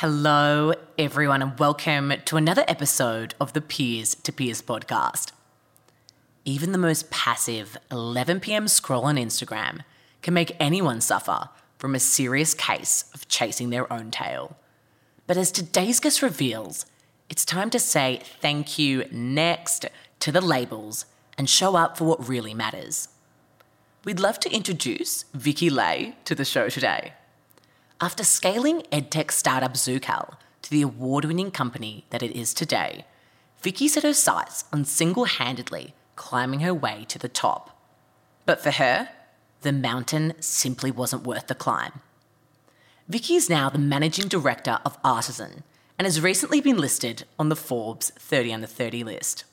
Hello, everyone, and welcome to another episode of the Peers to Peers podcast. Even the most passive 11 pm scroll on Instagram can make anyone suffer from a serious case of chasing their own tail. But as today's guest reveals, it's time to say thank you next to the labels and show up for what really matters. We'd love to introduce Vicky Lay to the show today. After scaling edtech startup Zookal to the award winning company that it is today, Vicky set her sights on single handedly climbing her way to the top. But for her, the mountain simply wasn't worth the climb. Vicky is now the managing director of Artesian and has recently been listed on the Forbes 30 under 30 list.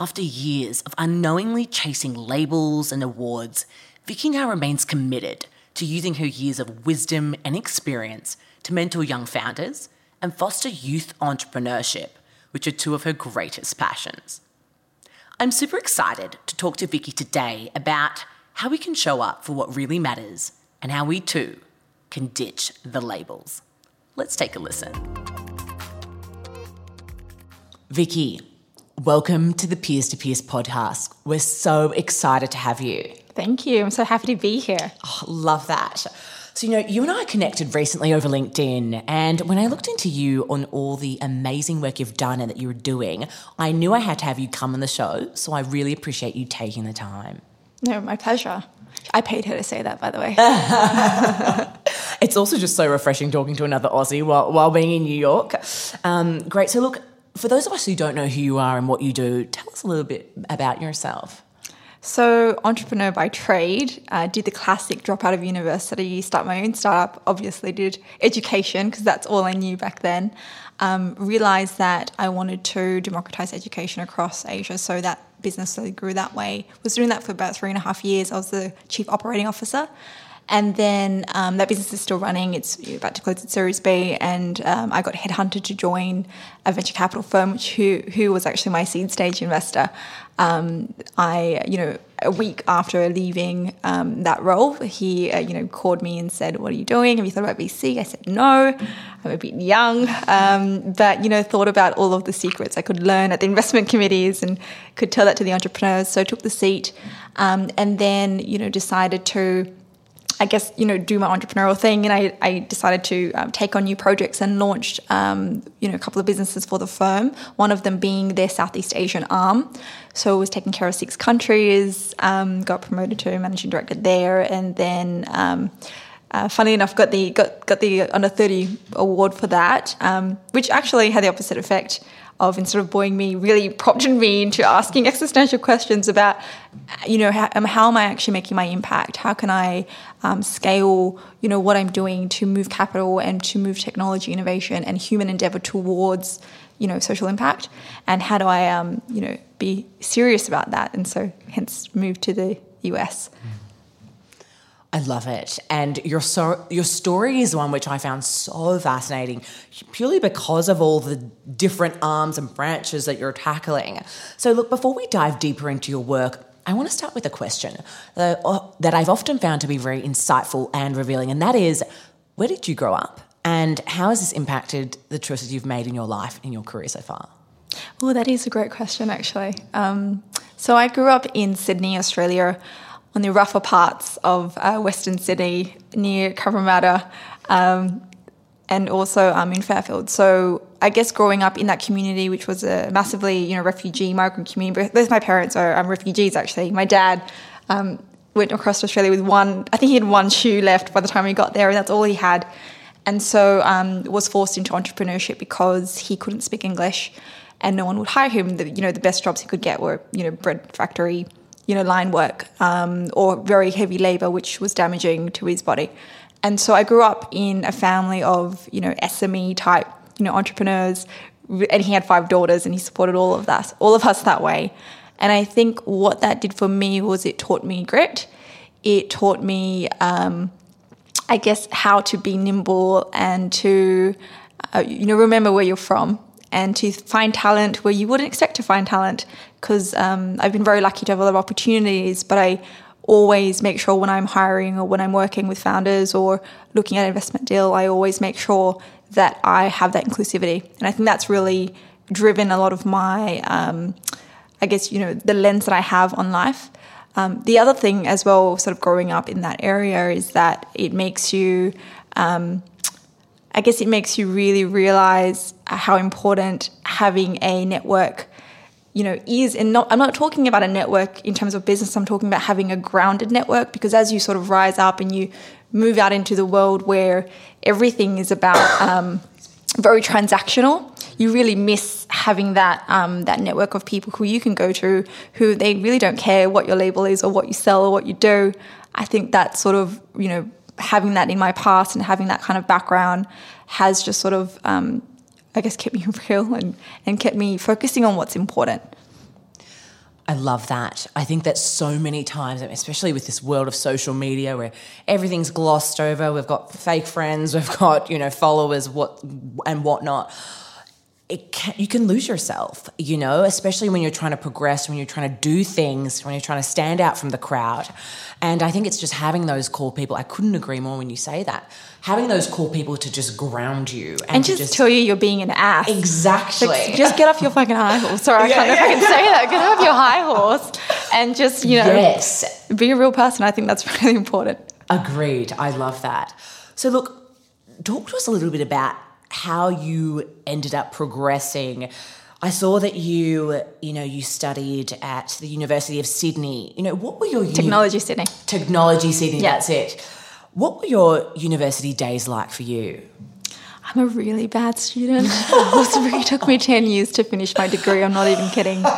After years of unknowingly chasing labels and awards, Vicky now remains committed to using her years of wisdom and experience to mentor young founders and foster youth entrepreneurship, which are two of her greatest passions. I'm super excited to talk to Vicky today about how we can show up for what really matters and how we too can ditch the labels. Let's take a listen. Vicky, welcome to the Peers to Peers podcast. We're so excited to have you. Thank you. I'm so happy to be here. Oh, love that. So, you know, you and I connected recently over LinkedIn, and when I looked into you on all the amazing work you've done and that you're doing, I knew I had to have you come on the show. So, I really appreciate you taking the time. No, my pleasure. I paid her to say that, by the way. it's also just so refreshing talking to another Aussie while, while being in New York. Um, great. So, look, for those of us who don't know who you are and what you do, tell us a little bit about yourself. So, entrepreneur by trade, uh, did the classic drop out of university, start my own startup, obviously did education because that's all I knew back then. Um, realized that I wanted to democratize education across Asia, so that business grew that way. Was doing that for about three and a half years. I was the chief operating officer. And then um, that business is still running. It's about to close its Series B, and um, I got headhunted to join a venture capital firm, which who who was actually my seed stage investor. Um, I, you know, a week after leaving um, that role, he, uh, you know, called me and said, "What are you doing? Have you thought about VC?" I said, "No, I'm a bit young," um, but you know, thought about all of the secrets I could learn at the investment committees and could tell that to the entrepreneurs. So I took the seat, um, and then you know, decided to I guess, you know, do my entrepreneurial thing. And I, I decided to um, take on new projects and launched, um, you know, a couple of businesses for the firm, one of them being their Southeast Asian arm. So I was taking care of six countries, um, got promoted to managing director there, and then um, uh, funny enough, got the got got the under thirty award for that, um, which actually had the opposite effect of instead of buoying me, really prompted me into asking existential questions about, you know, how, um, how am I actually making my impact? How can I um, scale, you know, what I'm doing to move capital and to move technology innovation and human endeavor towards, you know, social impact? And how do I, um, you know, be serious about that? And so, hence, move to the US. Mm. I love it. And your so, your story is one which I found so fascinating, purely because of all the different arms and branches that you're tackling. So, look, before we dive deeper into your work, I want to start with a question that, uh, that I've often found to be very insightful and revealing, and that is where did you grow up? And how has this impacted the choices you've made in your life, in your career so far? Well, that is a great question, actually. Um, so, I grew up in Sydney, Australia on the rougher parts of uh, Western Sydney near Cabramatta. Um, and also um, in Fairfield. So I guess growing up in that community, which was a massively you know refugee migrant community. Both my parents are um, refugees actually. My dad um, went across to Australia with one. I think he had one shoe left by the time he got there, and that's all he had. And so um, was forced into entrepreneurship because he couldn't speak English, and no one would hire him. The, you know the best jobs he could get were you know bread factory, you know line work, um, or very heavy labor, which was damaging to his body. And so I grew up in a family of you know SME type you know entrepreneurs, and he had five daughters, and he supported all of us, all of us that way. And I think what that did for me was it taught me grit. It taught me, um, I guess, how to be nimble and to, uh, you know, remember where you're from and to find talent where you wouldn't expect to find talent. Because um, I've been very lucky to have a lot of opportunities, but I always make sure when I'm hiring or when I'm working with founders or looking at an investment deal, I always make sure that I have that inclusivity. And I think that's really driven a lot of my um, I guess, you know, the lens that I have on life. Um, the other thing as well, sort of growing up in that area, is that it makes you, um, I guess, it makes you really realize how important having a network, you know, is. And not, I'm not talking about a network in terms of business. I'm talking about having a grounded network because as you sort of rise up and you move out into the world where everything is about um, very transactional, you really miss having that um, that network of people who you can go to who they really don't care what your label is or what you sell or what you do. I think that sort of you know having that in my past and having that kind of background has just sort of um, I guess kept me real and and kept me focusing on what's important. I love that. I think that so many times, especially with this world of social media where everything's glossed over, we've got fake friends, we've got, you know, followers, what and whatnot can, you can lose yourself, you know, especially when you're trying to progress, when you're trying to do things, when you're trying to stand out from the crowd. And I think it's just having those core people. I couldn't agree more when you say that. Having those core people to just ground you and, and just, just, tell you you're being an ass. Exactly. Like, just get off your fucking high horse. Sorry, yeah, I can't yeah. know if I can say that. Get off your high horse and just, you know, yes. be a real person. I think that's really important. Agreed. I love that. So, look, talk to us a little bit about how you ended up progressing. I saw that you, you know, you studied at the University of Sydney. You know, what were your Technology uni- Sydney? Technology Sydney. Yeah. That's it. What were your university days like for you? I'm a really bad student. it took me 10 years to finish my degree. I'm not even kidding.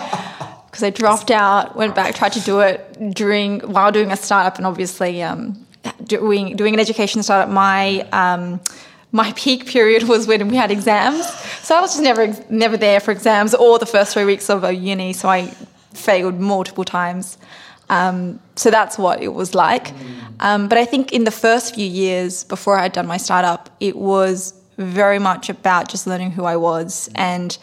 Because I dropped out, went back, tried to do it during while doing a startup, and obviously um, doing doing an education startup. My um, my peak period was when we had exams. So I was just never never there for exams or the first three weeks of a uni. So I failed multiple times. Um, so that's what it was like. Um, but I think in the first few years before I had done my startup, it was very much about just learning who I was. And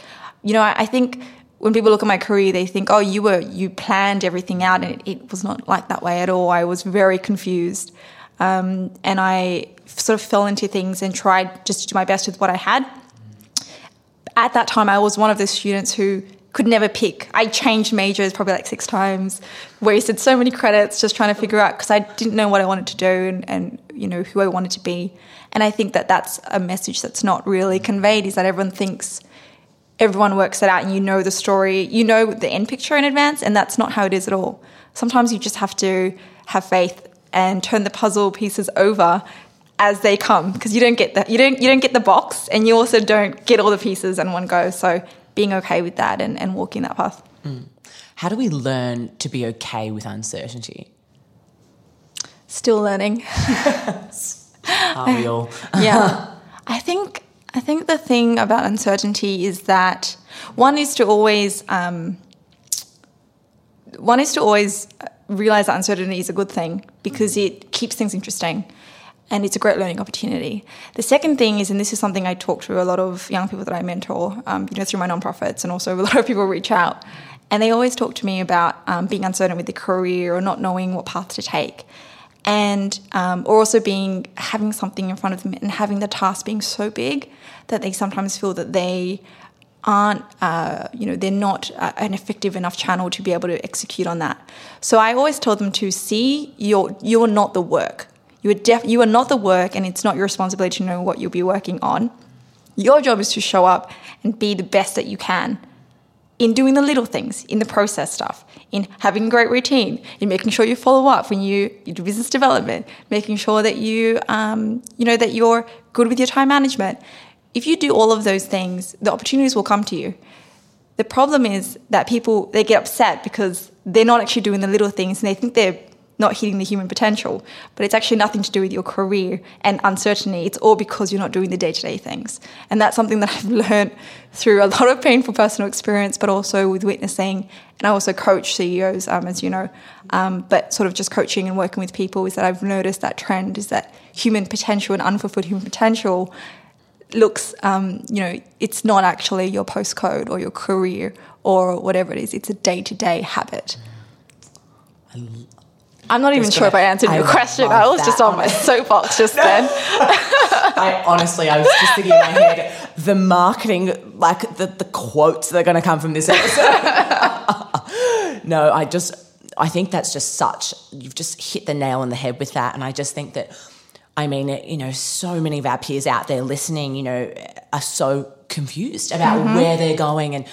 you know, I, I think when people look at my career, they think, "Oh, you were you planned everything out," and it, it was not like that way at all. I was very confused, um, and I sort of fell into things and tried just to do my best with what I had. At that time, I was one of the students who could never pick. I changed majors probably like six times, wasted so many credits just trying to figure out because I didn't know what I wanted to do and, and you know who I wanted to be. And I think that that's a message that's not really conveyed is that everyone thinks everyone works it out and you know the story, you know the end picture in advance, and that's not how it is at all. Sometimes you just have to have faith and turn the puzzle pieces over as they come because you don't get the you don't you don't get the box and you also don't get all the pieces in one go. So being okay with that and, and walking that path. Mm. How do we learn to be okay with uncertainty? Still learning. Are we all? yeah. I think I think the thing about uncertainty is that one is to always um, one is to always realize that uncertainty is a good thing because it keeps things interesting and it's a great learning opportunity. The second thing is, and this is something I talk to a lot of young people that I mentor, um, you know, through my nonprofits, and also a lot of people reach out, and they always talk to me about um, being uncertain with their career or not knowing what path to take, and um, or also being having something in front of them and having the task being so big that they sometimes feel that they aren't, uh, you know, they're not uh, an effective enough channel to be able to execute on that. So I always tell them to see you're you're not the work You are def- you are not the work, and it's not your responsibility to know what you'll be working on. Your job is to show up and be the best that you can in doing the little things, in the process stuff, in having a great routine, in making sure you follow up when you, you do business development, making sure that you, um, you know, that you're good with your time management. If you do all of those things, the opportunities will come to you. The problem is that people they get upset because they're not actually doing the little things and they think they're not hitting the human potential, but it's actually nothing to do with your career and uncertainty. It's all because you're not doing the day to day things. And that's something that I've learned through a lot of painful personal experience, but also with witnessing. And I also coach CEOs, um, as you know, um, but sort of just coaching and working with people is that I've noticed that trend is that human potential and unfulfilled human potential looks, um, you know, it's not actually your postcode or your career or whatever it is. It's a day to day habit. I'm not even Just sure if I answered I your question. I was just on my soapbox just then. I honestly, I was just thinking in my head, the marketing, like the, the quotes that are going to come from this episode. no, I just, I think that's just such, you've just hit the nail on the head with that. And I just think that, I mean, you know, so many of our peers out there listening, you know, are so confused about mm-hmm. where they're going and,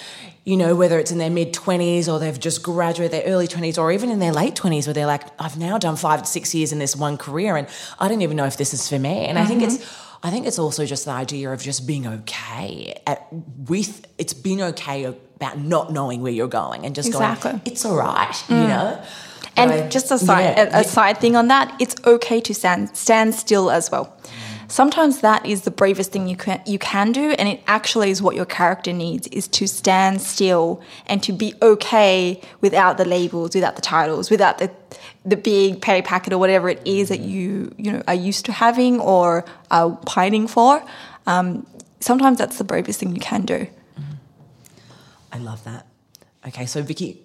you know, whether it's in their mid 20s or they've just graduated their early 20s or even in their late 20s where they're like, I've now done five to six years in this one career and I don't even know if this is for me. And I think mm-hmm. it's, I think it's also just the idea of just being okay at, with, it's been okay about not knowing where you're going and just Exactly. going, it's all right, you mm. know? And just a side, yeah, a, a side thing on that, it's okay to stand stand still as well. Sometimes that is the bravest thing you can you can do, and it actually is what your character needs: is to stand still and to be okay without the labels, without the titles, without the the big pay packet or whatever it is that you you know are used to having or are pining for. Um, sometimes that's the bravest thing you can do. I love that. Okay, so Vicky,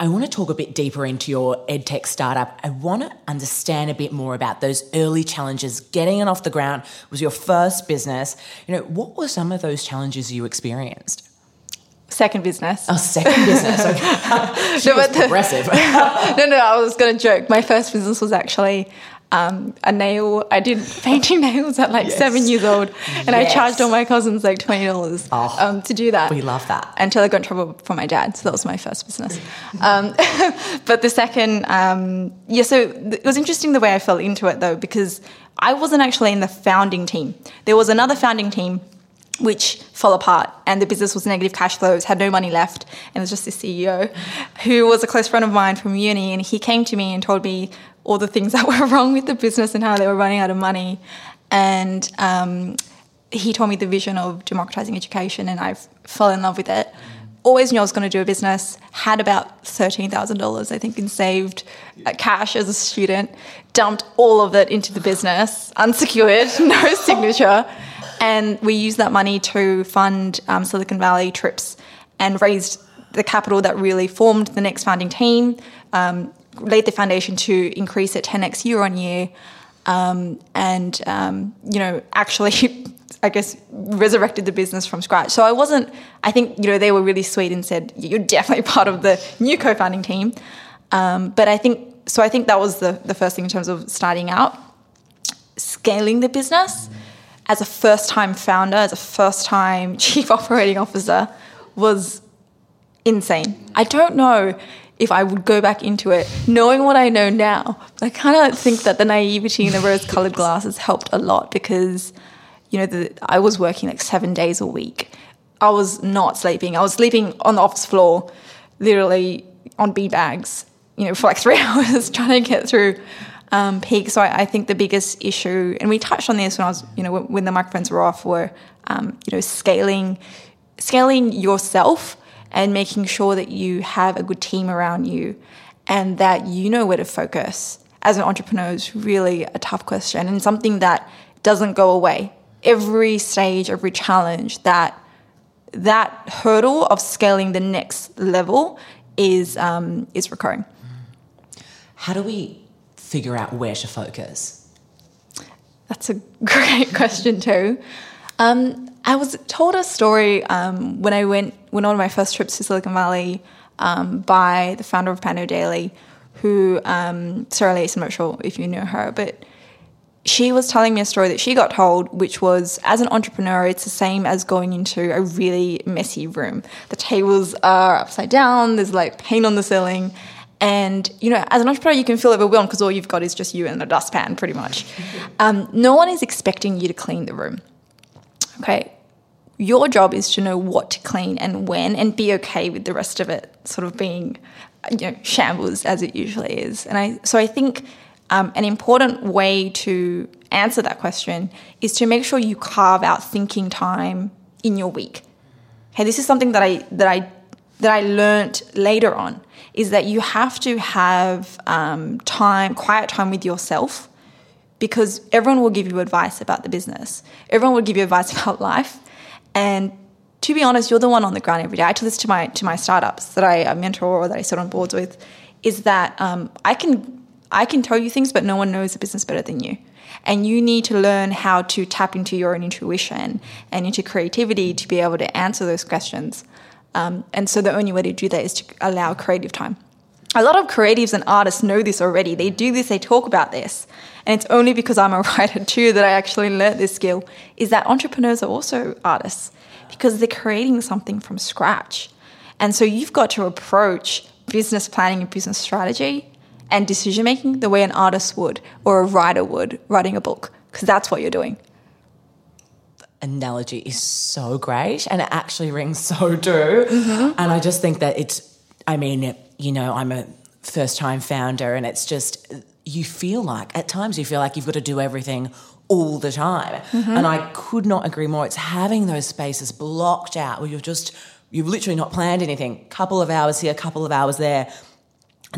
I want to talk a bit deeper into your edtech startup. I want to understand a bit more about those early challenges. Getting it off the ground was your first business. You know, what were some of those challenges you experienced? Second business. Oh, second business. Okay. She No, was but the- progressive. no, no, I was going to joke. My first business was actually um, a nail. I did painting nails at like Yes. seven years old, and I charged all my cousins like twenty dollars Oh, um, to do that. we love that. Until I got in trouble for my dad, so that was my first business. Um, but the second, um, yeah, so it was interesting the way I fell into it though, because I wasn't actually in the founding team. There was another founding team which fell apart and the business was negative cash flows, had no money left, and it was just the CEO who was a close friend of mine from uni and he came to me and told me all the things that were wrong with the business and how they were running out of money. And um, he told me the vision of democratizing education and I fell in love with it. Always knew I was going to do a business, had about $13,000, I think, in saved uh, cash as a student, dumped all of it into the business, unsecured, no signature. And we used that money to fund um, Silicon Valley trips and raised the capital that really formed the next founding team, um, laid the foundation to increase it 10x year on year, um, and um, you know actually, I guess resurrected the business from scratch. So I wasn't. I think you know they were really sweet and said you're definitely part of the new co-founding team. Um, but I think so. I think that was the the first thing in terms of starting out, scaling the business as a first time founder, as a first time chief operating officer, was insane. I don't know if I would go back into it knowing what I know now. I kind of think that the naivety and the rose colored glasses helped a lot because, you know, the, I was working like seven days a week. I was not sleeping. I was sleeping on the office floor, literally on bean bags, you know, for like three hours trying to get through um, peak. So I, I think the biggest issue, and we touched on this when I was, you know, when, when the microphones were off, were, um, you know, scaling, scaling yourself and making sure that you have a good team around you and that you know where to focus as an entrepreneur is really a tough question and something that doesn't go away. Every stage, every challenge, that that hurdle of scaling the next level is um, is recurring. How do we figure out where to focus? That's a great question too. Um, I was told a story um, when I went went on my first trips to Silicon Valley um, by the founder of Pando Daily, who um, Sarah Lacy, I'm not sure if you know her, but she was telling me a story that she got told, which was as an entrepreneur, it's the same as going into a really messy room. The tables are upside down, there's like paint on the ceiling. And, you know, as an entrepreneur, you can feel overwhelmed because all you've got is just you and a dustpan, pretty much. Um, no one is expecting you to clean the room. Okay. Your job is to know what to clean and when and be okay with the rest of it sort of being, you know, shambles as it usually is. And I, so I think um, an important way to answer that question is to make sure you carve out thinking time in your week. Hey, this is something that I that I that I learned later on is that you have to have um, time, quiet time with yourself, because everyone will give you advice about the business. Everyone will give you advice about life, and to be honest, you're the one on the ground every day. I tell this to my to my startups that I mentor or that I sit on boards with, is that um, I can I can tell you things, but no one knows the business better than you. And you need to learn how to tap into your own intuition and into creativity to be able to answer those questions. Um, and so the only way to do that is to allow creative time. A lot of creatives and artists know this already. They do this, they talk about this. And it's only because I'm a writer too that I actually learned this skill is that entrepreneurs are also artists because they're creating something from scratch. And so you've got to approach business planning and business strategy and decision making the way an artist would or a writer would writing a book, because that's what you're doing. Analogy is so great and it actually rings so true. Mm-hmm. And I just think that it's, I mean, you know, I'm a first time founder and it's just, you feel like, at times, you feel like you've got to do everything all the time. Mm-hmm. And I could not agree more. It's having those spaces blocked out where you're just, you've literally not planned anything. Couple of hours here, couple of hours there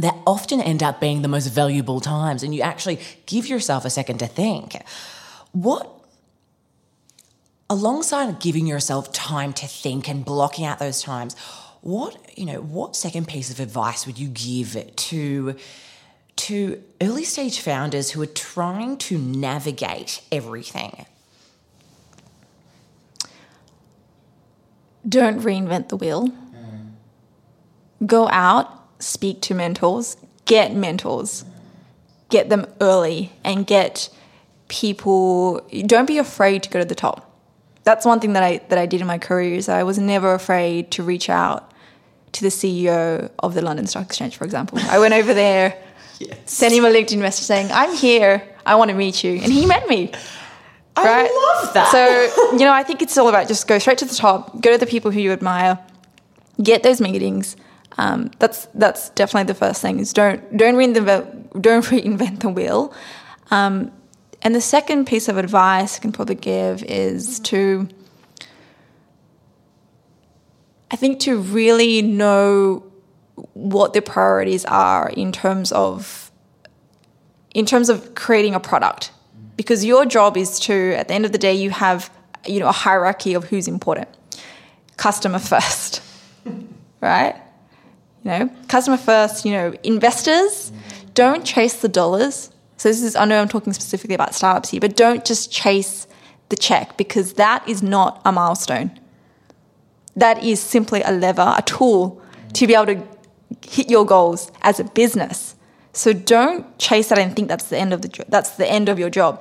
that often end up being the most valuable times. And you actually give yourself a second to think. What, alongside giving yourself time to think and blocking out those times, what, you know, what second piece of advice would you give to, to early stage founders who are trying to navigate everything? Don't reinvent the wheel. Go out speak to mentors, get mentors, get them early, and get people. Don't be afraid to go to the top. That's one thing that I that I did in my career is I was never afraid to reach out to the CEO of the London Stock Exchange, for example. I went over there, yes. sent him a LinkedIn message saying, "I'm here. I want to meet you," and he met me. Right? I love that. So, you know, I think it's all about just go straight to the top, go to the people who you admire, get those meetings, um, that's that's definitely the first thing. Is don't don't reinvent don't reinvent the wheel. Um, and the second piece of advice I can probably give is to I think to really know what the priorities are in terms of in terms of creating a product because your job is to at the end of the day you have you know a hierarchy of who's important customer first right you know, customer first, you know, investors don't chase the dollars. So this is I know I'm talking specifically about startups here, but don't just chase the check because that is not a milestone. That is simply a lever, a tool to be able to hit your goals as a business. So don't chase that and think that's the end of the that's the end of your job.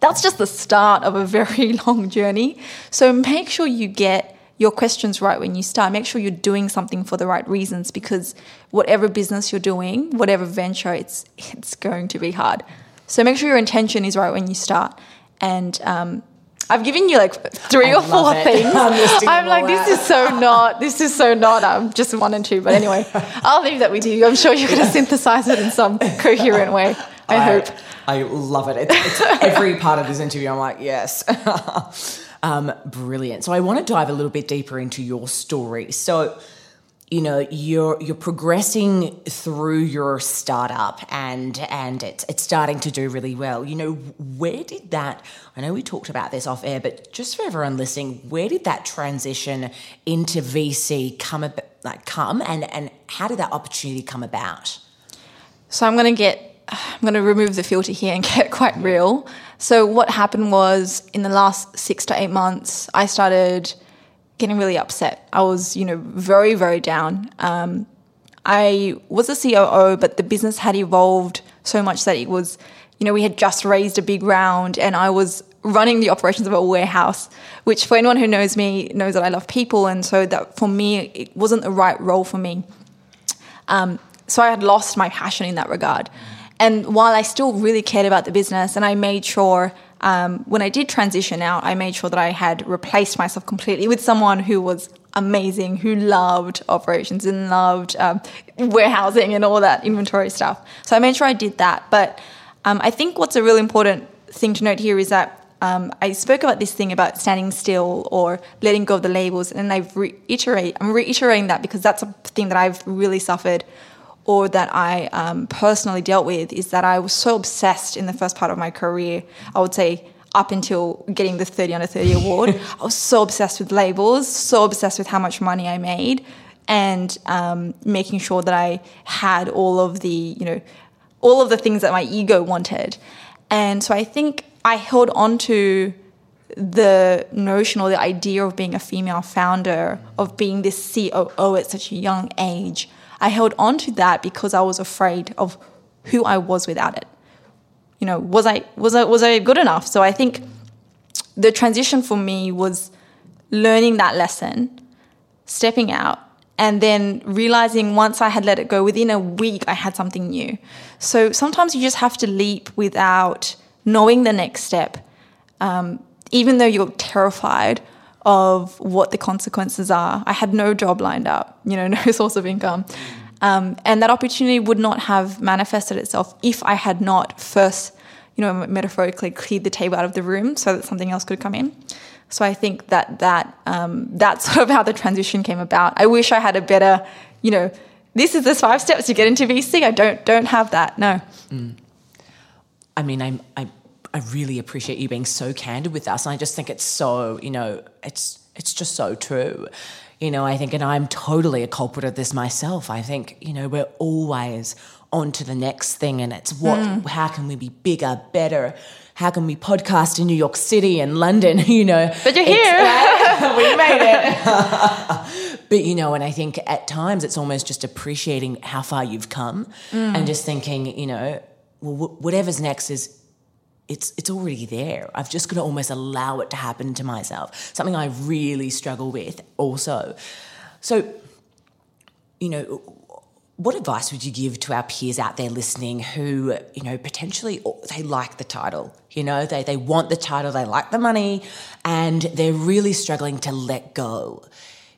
That's just the start of a very long journey. So make sure you get your questions right when you start. Make sure you're doing something for the right reasons because whatever business you're doing, whatever venture, it's it's going to be hard. So make sure your intention is right when you start. And um, I've given you like three I or four it. things. I'm, I'm like, this is so not. This is so not. I'm just one and two. But anyway, I'll leave that with you. I'm sure you're going to synthesize it in some coherent way. I, I hope. I love it. It's, it's every part of this interview. I'm like, yes. Um, brilliant. So I want to dive a little bit deeper into your story. So, you know, you're you're progressing through your startup and and it's it's starting to do really well. You know, where did that I know we talked about this off air, but just for everyone listening, where did that transition into VC come like come and and how did that opportunity come about? So I'm going to get I'm going to remove the filter here and get quite real. So what happened was in the last six to eight months, I started getting really upset. I was, you know, very, very down. Um, I was a COO, but the business had evolved so much that it was, you know, we had just raised a big round and I was running the operations of a warehouse, which for anyone who knows me knows that I love people. And so that for me, it wasn't the right role for me. Um, so I had lost my passion in that regard. And while I still really cared about the business and I made sure um, when I did transition out, I made sure that I had replaced myself completely with someone who was amazing, who loved operations and loved um, warehousing and all that inventory stuff. So I made sure I did that. But um, I think what's a really important thing to note here is that um, I spoke about this thing about standing still or letting go of the labels, and I've reiterate, I'm reiterating that because that's a thing that I've really suffered or that I um, personally dealt with is that I was so obsessed in the first part of my career. I would say up until getting the 30 under 30 award, I was so obsessed with labels, so obsessed with how much money I made, and um, making sure that I had all of the, you know, all of the things that my ego wanted. And so I think I held on to the notion or the idea of being a female founder, of being this COO at such a young age I held on to that because I was afraid of who I was without it. You know, was I was I was I good enough? So I think the transition for me was learning that lesson, stepping out, and then realizing once I had let it go, within a week I had something new. So sometimes you just have to leap without knowing the next step, um, even though you're terrified of what the consequences are. I had no job lined up, you know, no source of income. Um, and that opportunity would not have manifested itself if I had not first, you know, metaphorically cleared the table out of the room so that something else could come in. So I think that that um, that's sort of how the transition came about. I wish I had a better, you know, this is the five steps to get into VC. I don't don't have that. No. Mm. I mean, I'm I I really appreciate you being so candid with us, and I just think it's so you know it's it's just so true. You know, I think, and I'm totally a culprit of this myself. I think, you know, we're always on to the next thing, and it's what, mm. how can we be bigger, better? How can we podcast in New York City and London? You know, but you're here. Right? we made it. but you know, and I think at times it's almost just appreciating how far you've come, mm. and just thinking, you know, well, whatever's next is it's it's already there. I've just got to almost allow it to happen to myself. Something I really struggle with also. So, you know, what advice would you give to our peers out there listening who, you know, potentially they like the title, you know, they they want the title, they like the money, and they're really struggling to let go.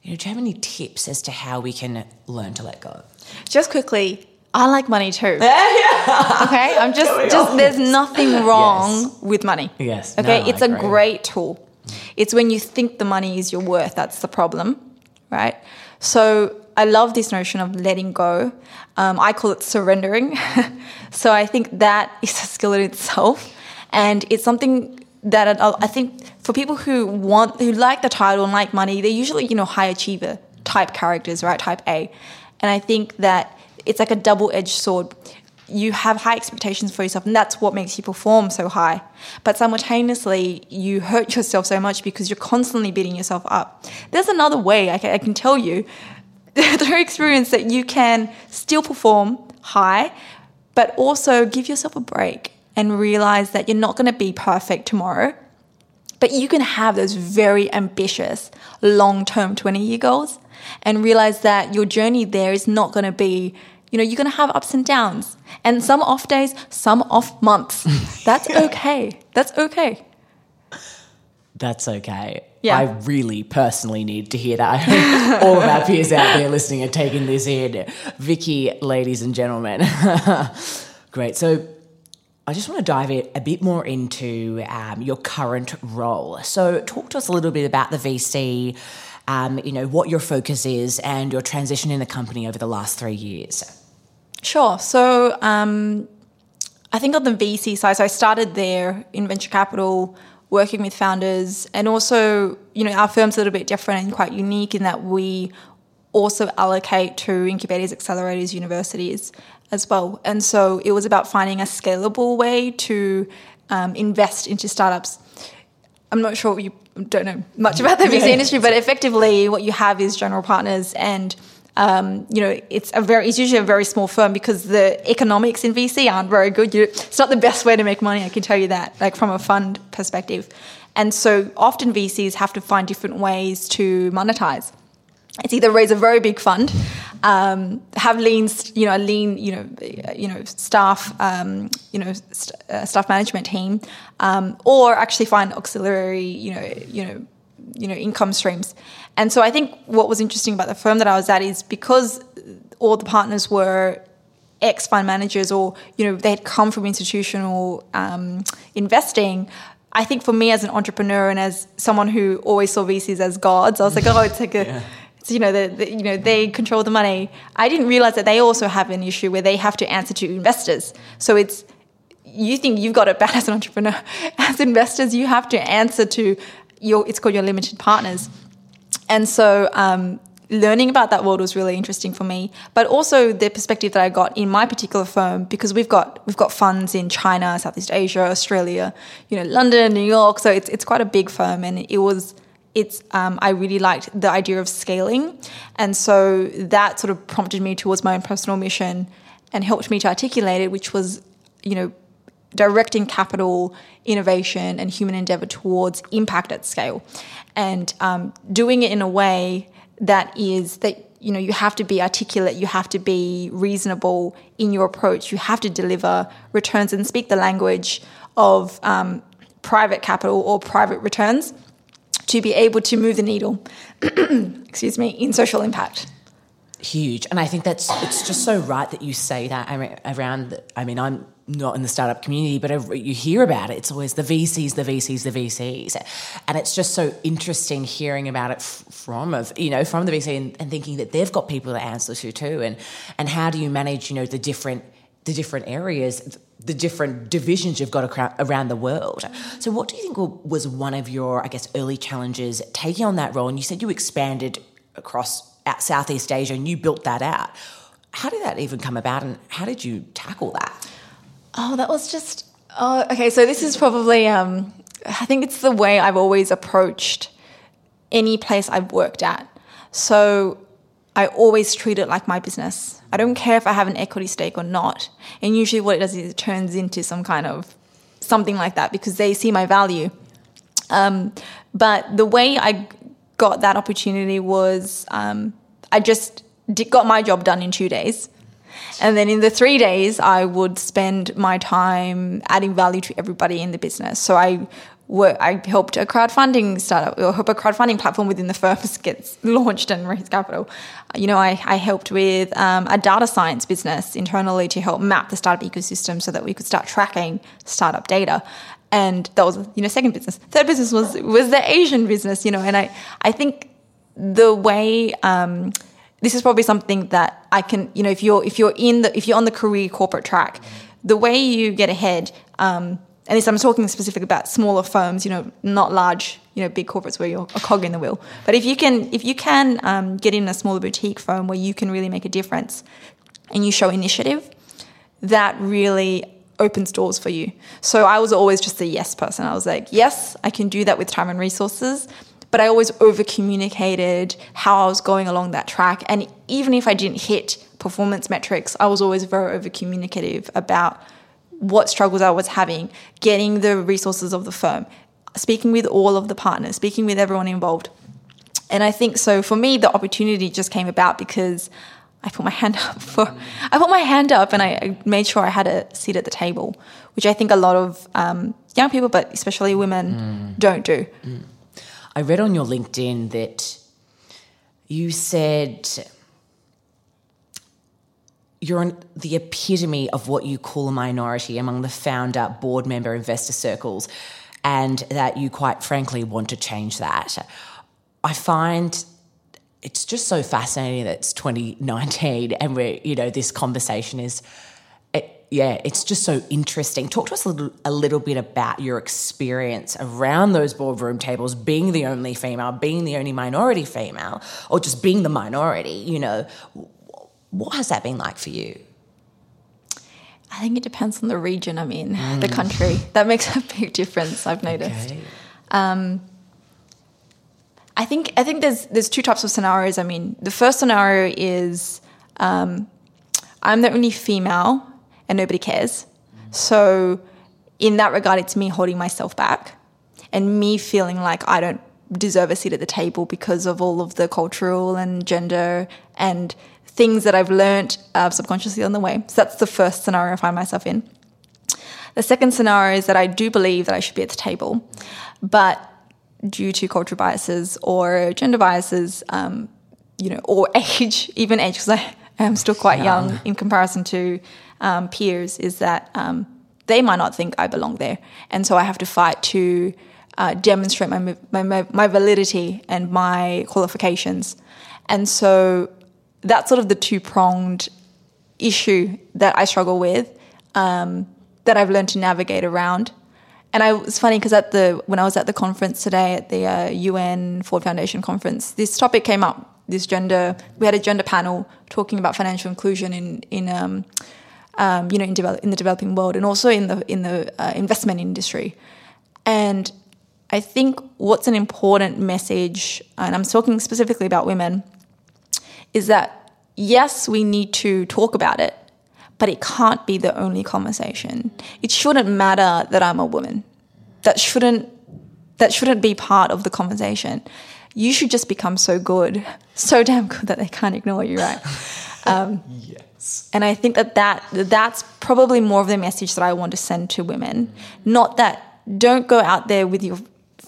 You know, do you have any tips as to how we can learn to let go? Just quickly, I like money too. okay, I'm just just there's nothing wrong yes. with money. Yes. Okay, no, it's a great tool. It's when you think the money is your worth that's the problem, right? So I love this notion of letting go. Um, I call it surrendering. so I think that is a skill in itself, and it's something that I think for people who want who like the title and like money, they're usually you know high achiever type characters, right? Type A, and I think that it's like a double edged sword. You have high expectations for yourself, and that's what makes you perform so high. But simultaneously, you hurt yourself so much because you're constantly beating yourself up. There's another way I can, I can tell you through experience that you can still perform high, but also give yourself a break and realize that you're not going to be perfect tomorrow. But you can have those very ambitious long term 20 year goals and realize that your journey there is not going to be you know, you're going to have ups and downs and some off days, some off months. That's okay. That's okay. That's okay. Yeah. I really personally need to hear that. All of our peers out there listening are taking this in. Vicky, ladies and gentlemen. Great. So I just want to dive a bit more into um, your current role. So, talk to us a little bit about the VC, um, you know, what your focus is and your transition in the company over the last three years. Sure. So um, I think on the VC side, so I started there in venture capital, working with founders, and also, you know, our firm's a little bit different and quite unique in that we also allocate to incubators, accelerators, universities as well. And so it was about finding a scalable way to um, invest into startups. I'm not sure you don't know much about the VC industry, but effectively, what you have is general partners and Um, you know, it's a very, it's usually a very small firm because the economics in VC aren't very good. You, it's not the best way to make money. I can tell you that, like from a fund perspective. And so often VCs have to find different ways to monetize. It's either raise a very big fund, um, have lean, you know, a lean, you know, you know, staff, um, you know, st- uh, staff management team, um, or actually find auxiliary, you know, you know, you know, income streams. And so I think what was interesting about the firm that I was at is because all the partners were ex fund managers or you know they had come from institutional um, investing. I think for me as an entrepreneur and as someone who always saw VCs as gods, I was like, oh, it's like a. yeah. It's, you know, the, the, you know, they control the money. I didn't realize that they also have an issue where they have to answer to investors. So it's you think you've got it bad as an entrepreneur. As investors, you have to answer to your. It's called your limited partners. And so um, learning about that world was really interesting for me but also the perspective that i got in my particular firm because we've got we've got funds in china southeast asia australia you know london new york so it's, it's quite a big firm and it was it's um, i really liked the idea of scaling and so that sort of prompted me towards my own personal mission and helped me to articulate it which was you know directing capital innovation and human endeavor towards impact at scale. And um, doing it in a way that is that you know you have to be articulate you have to be reasonable in your approach you have to deliver returns and speak the language of um, private capital or private returns to be able to move the needle excuse me in social impact. Huge. And i think that's it's just so right that you say that around i mean i'm not in the startup community, but you hear about it. It's always the VCs, the VCs, the VCs, and it's just so interesting hearing about it from of you know from the VC and, and thinking that they've got people to answer to too, and and how do you manage you know the different the different areas, the different divisions you've got around the world. So, what do you think was one of your I guess early challenges taking on that role? And you said you expanded across Southeast Asia and you built that out. How did that even come about, and how did you tackle that? Oh, that was just. Oh, okay. So this is probably. Um, I think it's the way I've always approached any place I've worked at. So I always treat it like my business. I don't care if I have an equity stake or not. And usually, what it does is it turns into some kind of something like that because they see my value. Um, but the way I got that opportunity was um, I just did, got my job done in two days. And then in the three days, I would spend my time adding value to everybody in the business. So I I helped a crowdfunding startup or help a crowdfunding platform within the firm gets launched and raise capital. You know, I, I helped with um, a data science business internally to help map the startup ecosystem so that we could start tracking startup data. And that was, you know, second business. Third business was was the Asian business, you know, and I I think the way um, this is probably something that I can, you know, if you're if you're in the if you're on the career corporate track, the way you get ahead, um, and this I'm talking specifically about smaller firms, you know, not large, you know, big corporates where you're a cog in the wheel. But if you can if you can um, get in a smaller boutique firm where you can really make a difference, and you show initiative, that really opens doors for you. So I was always just a yes person. I was like, yes, I can do that with time and resources but I always over communicated how I was going along that track. And even if I didn't hit performance metrics, I was always very over communicative about what struggles I was having, getting the resources of the firm, speaking with all of the partners, speaking with everyone involved. And I think so for me, the opportunity just came about because I put my hand up for, I put my hand up and I made sure I had a seat at the table, which I think a lot of um, young people, but especially women, mm. don't do. Mm. I read on your LinkedIn that you said you're the epitome of what you call a minority among the founder, board member, investor circles, and that you quite frankly want to change that. I find it's just so fascinating that it's 2019 and we're, you know, this conversation is yeah, it's just so interesting. Talk to us a little, a little bit about your experience around those boardroom tables, being the only female, being the only minority female, or just being the minority. You know, what has that been like for you? I think it depends on the region I'm in, mm. the country. That makes a big difference, I've noticed. Okay. Um, I think I think there's there's two types of scenarios. I mean, the first scenario is um, I'm the only female and nobody cares. So in that regard, it's me holding myself back and me feeling like I don't deserve a seat at the table because of all of the cultural and gender and things that I've learned uh, subconsciously on the way. So that's the first scenario I find myself in. The second scenario is that I do believe that I should be at the table, but due to cultural biases or gender biases, um, you know, or age, even age, because I am still quite young, young in comparison to um, peers, is that um, they might not think I belong there, and so I have to fight to uh, demonstrate my, my my validity and my qualifications, and so that's sort of the two pronged issue that I struggle with um, that I've learned to navigate around. And I was funny because at the when I was at the conference today at the uh, UN Ford Foundation conference, this topic came up. This gender, we had a gender panel talking about financial inclusion in in um, um, you know in, develop, in the developing world and also in the in the uh, investment industry. And I think what's an important message, and I'm talking specifically about women, is that yes, we need to talk about it, but it can't be the only conversation. It shouldn't matter that I'm a woman. That shouldn't that shouldn't be part of the conversation. You should just become so good, so damn good that they can't ignore you, right? Um, yes. And I think that, that that's probably more of the message that I want to send to women. Not that don't go out there with your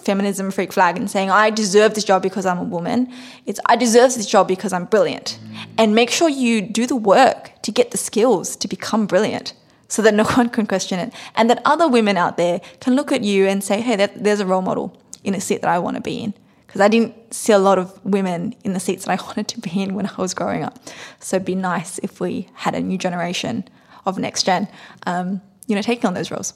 feminism freak flag and saying, I deserve this job because I'm a woman. It's, I deserve this job because I'm brilliant. And make sure you do the work to get the skills to become brilliant so that no one can question it. And that other women out there can look at you and say, hey, there's a role model in a seat that I want to be in. Because I didn't see a lot of women in the seats that I wanted to be in when I was growing up. So it'd be nice if we had a new generation of next gen, um, you know, taking on those roles.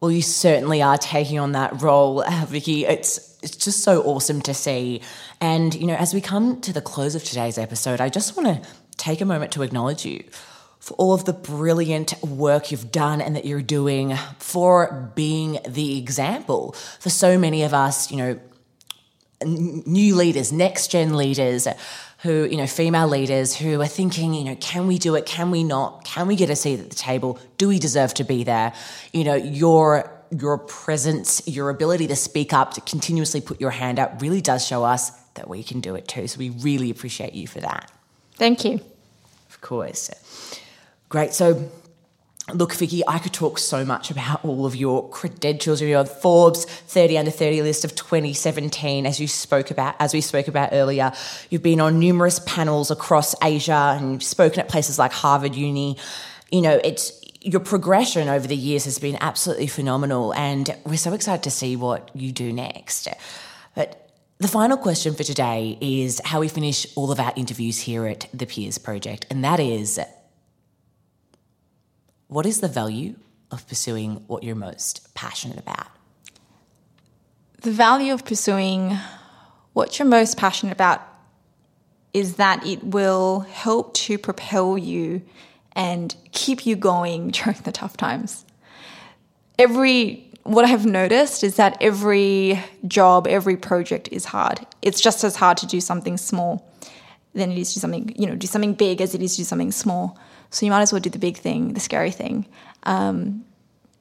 Well, you certainly are taking on that role, uh, Vicky. It's it's just so awesome to see. And you know, as we come to the close of today's episode, I just want to take a moment to acknowledge you for all of the brilliant work you've done and that you're doing for being the example for so many of us, you know, new leaders, next gen leaders who, you know, female leaders who are thinking, you know, can we do it? Can we not? Can we get a seat at the table? Do we deserve to be there? You know, your your presence, your ability to speak up, to continuously put your hand up really does show us that we can do it too. So we really appreciate you for that. Thank you. Of course. Great. So Look, Vicky, I could talk so much about all of your credentials, your Forbes 30 under 30 list of 2017, as you spoke about, as we spoke about earlier. You've been on numerous panels across Asia and spoken at places like Harvard Uni. You know, it's your progression over the years has been absolutely phenomenal, and we're so excited to see what you do next. But the final question for today is how we finish all of our interviews here at the Peers Project, and that is what is the value of pursuing what you're most passionate about? The value of pursuing what you're most passionate about is that it will help to propel you and keep you going during the tough times. Every what I've noticed is that every job, every project is hard. It's just as hard to do something small than it is to something, you know, do something big as it is to do something small. So you might as well do the big thing, the scary thing. Um,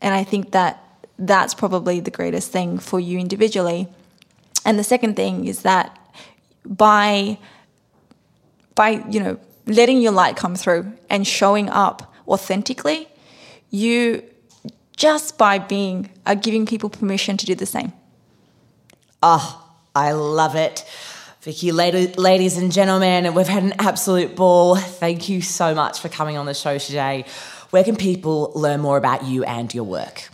and I think that that's probably the greatest thing for you individually. And the second thing is that by by you know letting your light come through and showing up authentically, you just by being are giving people permission to do the same. Oh, I love it. Vicky, ladies and gentlemen, we've had an absolute ball. Thank you so much for coming on the show today. Where can people learn more about you and your work?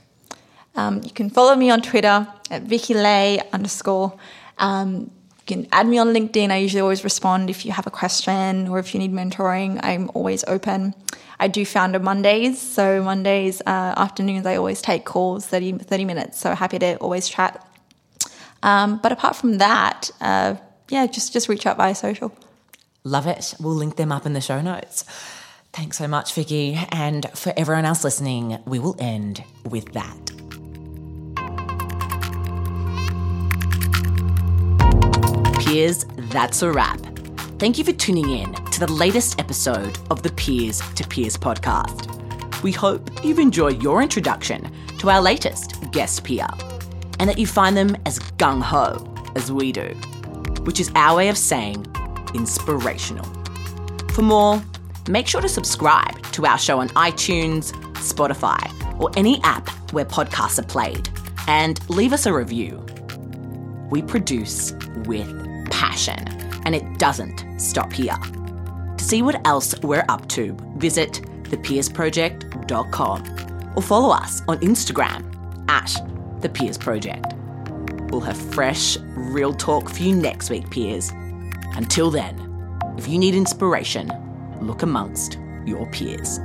Um, you can follow me on Twitter at Vicky Lay underscore. Um, you can add me on LinkedIn. I usually always respond if you have a question or if you need mentoring. I'm always open. I do founder Mondays. So, Mondays uh, afternoons, I always take calls, 30, 30 minutes. So, happy to always chat. Um, but apart from that, uh, yeah, just just reach out via social. Love it. We'll link them up in the show notes. Thanks so much, Vicky. And for everyone else listening, we will end with that. peers, that's a wrap. Thank you for tuning in to the latest episode of the Peers to Peers podcast. We hope you've enjoyed your introduction to our latest guest peer and that you find them as gung ho as we do, which is our way of saying inspirational. For more, make sure to subscribe to our show on iTunes, Spotify, or any app where podcasts are played, and leave us a review. We produce with passion, and it doesn't stop here. To see what else we're up to, visit thepeersproject.com or follow us on Instagram at the Peers Project. We'll have fresh, real talk for you next week, peers. Until then, if you need inspiration, look amongst your peers.